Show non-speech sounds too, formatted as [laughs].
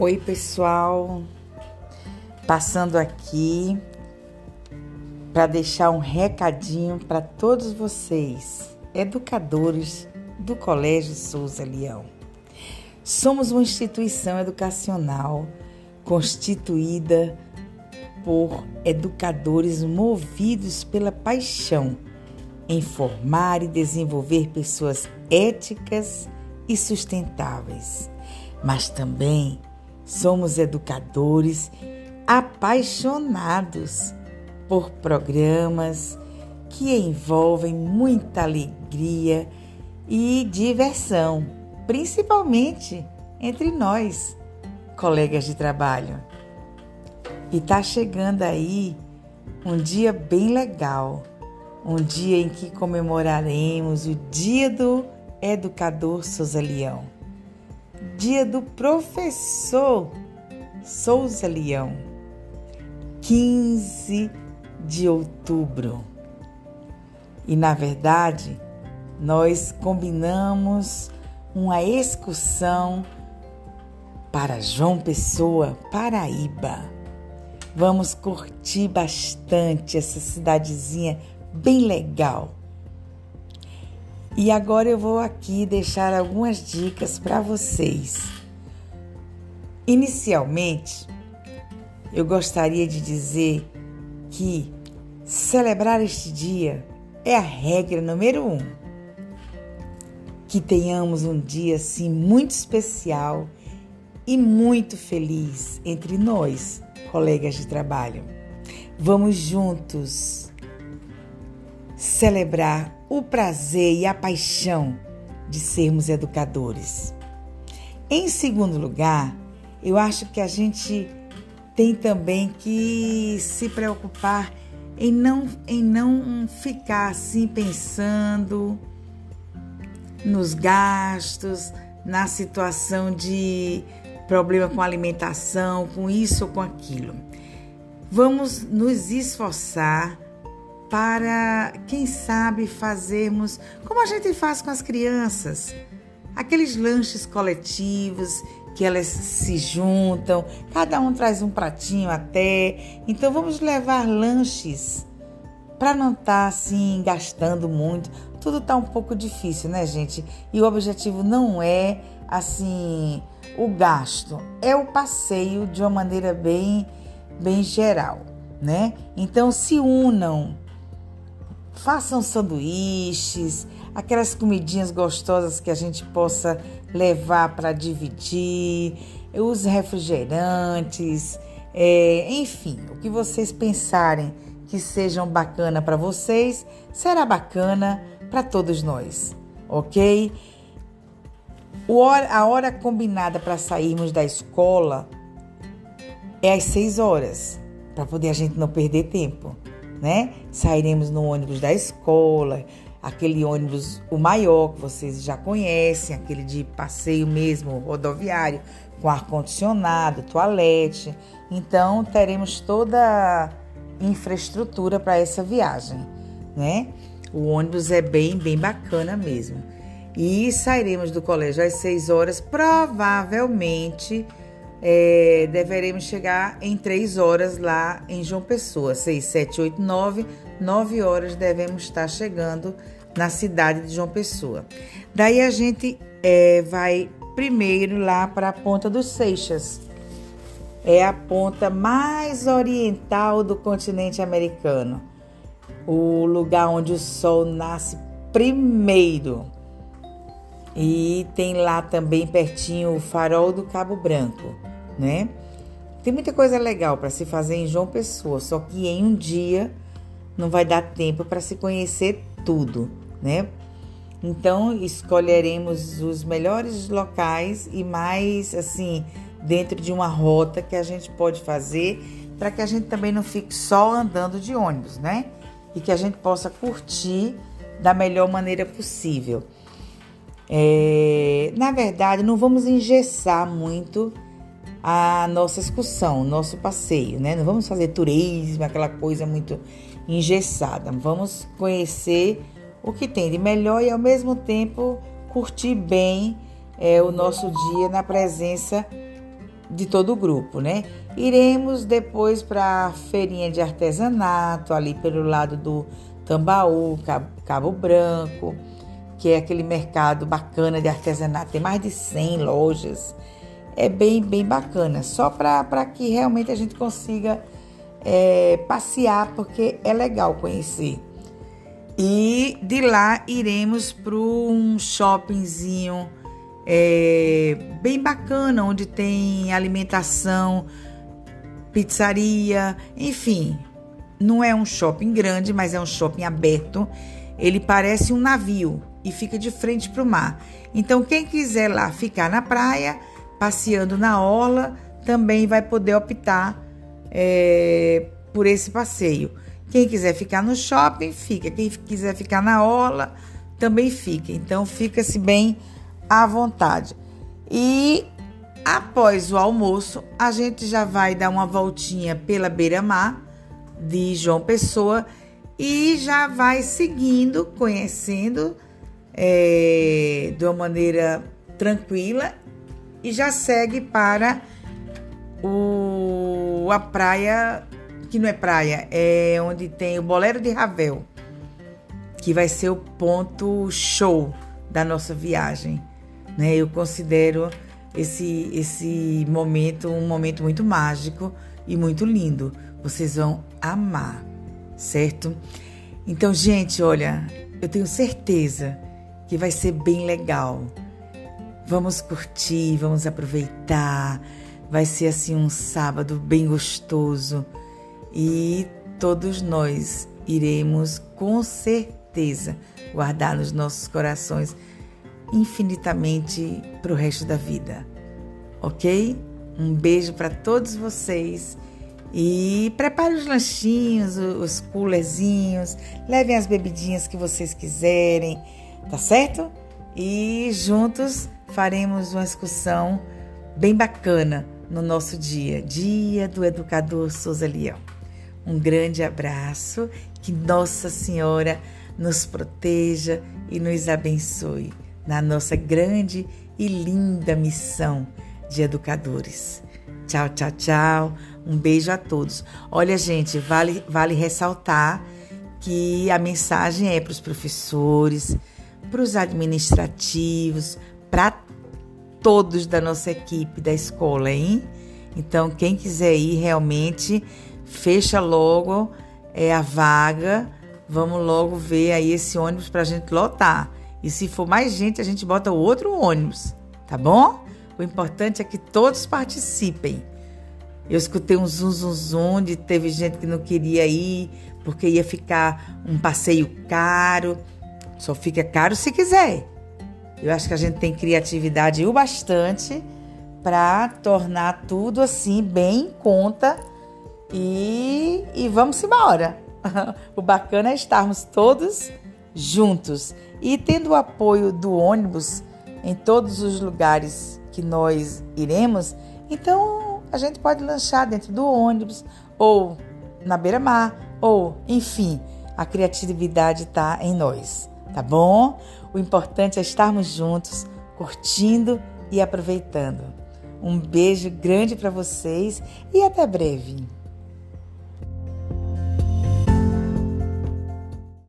Oi, pessoal. Passando aqui para deixar um recadinho para todos vocês, educadores do Colégio Souza Leão. Somos uma instituição educacional constituída por educadores movidos pela paixão em formar e desenvolver pessoas éticas e sustentáveis, mas também somos educadores apaixonados por programas que envolvem muita alegria e diversão, principalmente entre nós, colegas de trabalho. E tá chegando aí um dia bem legal, um dia em que comemoraremos o Dia do Educador Souza Leão, Dia do Professor Souza Leão, 15 de outubro. E na verdade, nós combinamos uma excursão para João Pessoa, Paraíba. Vamos curtir bastante essa cidadezinha bem legal. E agora eu vou aqui deixar algumas dicas para vocês. Inicialmente, eu gostaria de dizer que celebrar este dia é a regra número um. Que tenhamos um dia assim muito especial e muito feliz entre nós, colegas de trabalho. Vamos juntos celebrar o prazer e a paixão de sermos educadores. Em segundo lugar, eu acho que a gente tem também que se preocupar em não, em não ficar assim pensando nos gastos, na situação de problema com alimentação, com isso ou com aquilo. Vamos nos esforçar para, quem sabe, fazermos como a gente faz com as crianças, aqueles lanches coletivos que elas se juntam, cada um traz um pratinho até. Então vamos levar lanches para não estar tá, assim gastando muito. Tudo tá um pouco difícil, né, gente? E o objetivo não é assim o gasto, é o passeio de uma maneira bem bem geral, né? Então se unam, façam sanduíches, aquelas comidinhas gostosas que a gente possa levar para dividir, os refrigerantes, é, enfim, o que vocês pensarem que sejam bacana para vocês, será bacana para todos nós, ok? Hora, a hora combinada para sairmos da escola é às 6 horas, para poder a gente não perder tempo, né? Sairemos no ônibus da escola, aquele ônibus, o maior, que vocês já conhecem, aquele de passeio mesmo, rodoviário, com ar-condicionado, toalete. Então, teremos toda a infraestrutura para essa viagem, né? O ônibus é bem, bem bacana mesmo. E sairemos do colégio às 6 horas, provavelmente é, deveremos chegar em 3 horas lá em João Pessoa. 6, 7, 8, 9, 9 horas devemos estar chegando na cidade de João Pessoa. Daí a gente é, vai primeiro lá para a Ponta dos Seixas. É a ponta mais oriental do continente americano. O lugar onde o sol nasce primeiro. E tem lá também pertinho o farol do Cabo Branco, né? Tem muita coisa legal para se fazer em João Pessoa, só que em um dia não vai dar tempo para se conhecer tudo, né? Então escolheremos os melhores locais e mais assim dentro de uma rota que a gente pode fazer para que a gente também não fique só andando de ônibus, né? E que a gente possa curtir da melhor maneira possível. É, na verdade, não vamos engessar muito a nossa excursão, nosso passeio, né? Não vamos fazer turismo, aquela coisa muito engessada. Vamos conhecer o que tem de melhor e ao mesmo tempo curtir bem é, o nosso dia na presença de todo o grupo, né? Iremos depois para a feirinha de artesanato, ali pelo lado do Tambaú, Cabo Branco, que é aquele mercado bacana de artesanato. Tem mais de 100 lojas. É bem, bem bacana. Só para que realmente a gente consiga é, passear, porque é legal conhecer. E de lá iremos para um shoppingzinho é, bem bacana, onde tem alimentação, pizzaria, enfim. Não é um shopping grande, mas é um shopping aberto. Ele parece um navio e fica de frente para o mar. Então, quem quiser lá ficar na praia, passeando na orla, também vai poder optar é, por esse passeio. Quem quiser ficar no shopping, fica. Quem quiser ficar na orla, também fica. Então, fica-se bem à vontade. E após o almoço, a gente já vai dar uma voltinha pela beira-mar de João Pessoa e já vai seguindo, conhecendo é, de uma maneira tranquila e já segue para o, a praia, que não é praia, é onde tem o Bolero de Ravel, que vai ser o ponto show da nossa viagem. Né? Eu considero esse, esse momento um momento muito mágico e muito lindo. Vocês vão amar, certo? Então, gente, olha, eu tenho certeza que vai ser bem legal. Vamos curtir, vamos aproveitar. Vai ser assim um sábado bem gostoso e todos nós iremos com certeza guardar nos nossos corações infinitamente para o resto da vida. Ok? Um beijo para todos vocês e prepare os lanchinhos, os coolerzinhos, levem as bebidinhas que vocês quiserem, tá certo? E juntos faremos uma excursão bem bacana no nosso dia, Dia do Educador Souza Leão. Um grande abraço, que Nossa Senhora nos proteja e nos abençoe na nossa grande e linda missão de educadores. Tchau, tchau, tchau. Um beijo a todos. Olha, gente, vale, vale ressaltar que a mensagem é para os professores, para os administrativos, para todos da nossa equipe da escola, hein? Então, quem quiser ir realmente, fecha logo é a vaga. Vamos logo ver aí esse ônibus para a gente lotar. E se for mais gente, a gente bota outro ônibus, tá bom? O importante é que todos participem. Eu escutei um zum zum zum de teve gente que não queria ir porque ia ficar um passeio caro. Só fica caro se quiser. Eu acho que a gente tem criatividade o bastante para tornar tudo assim bem em conta e, e vamos embora. [laughs] o bacana é estarmos todos juntos e tendo o apoio do ônibus em todos os lugares que nós iremos, então a gente pode lanchar dentro do ônibus ou na beira-mar ou, enfim, a criatividade está em nós, tá bom? O importante é estarmos juntos, curtindo e aproveitando. Um beijo grande para vocês e até breve.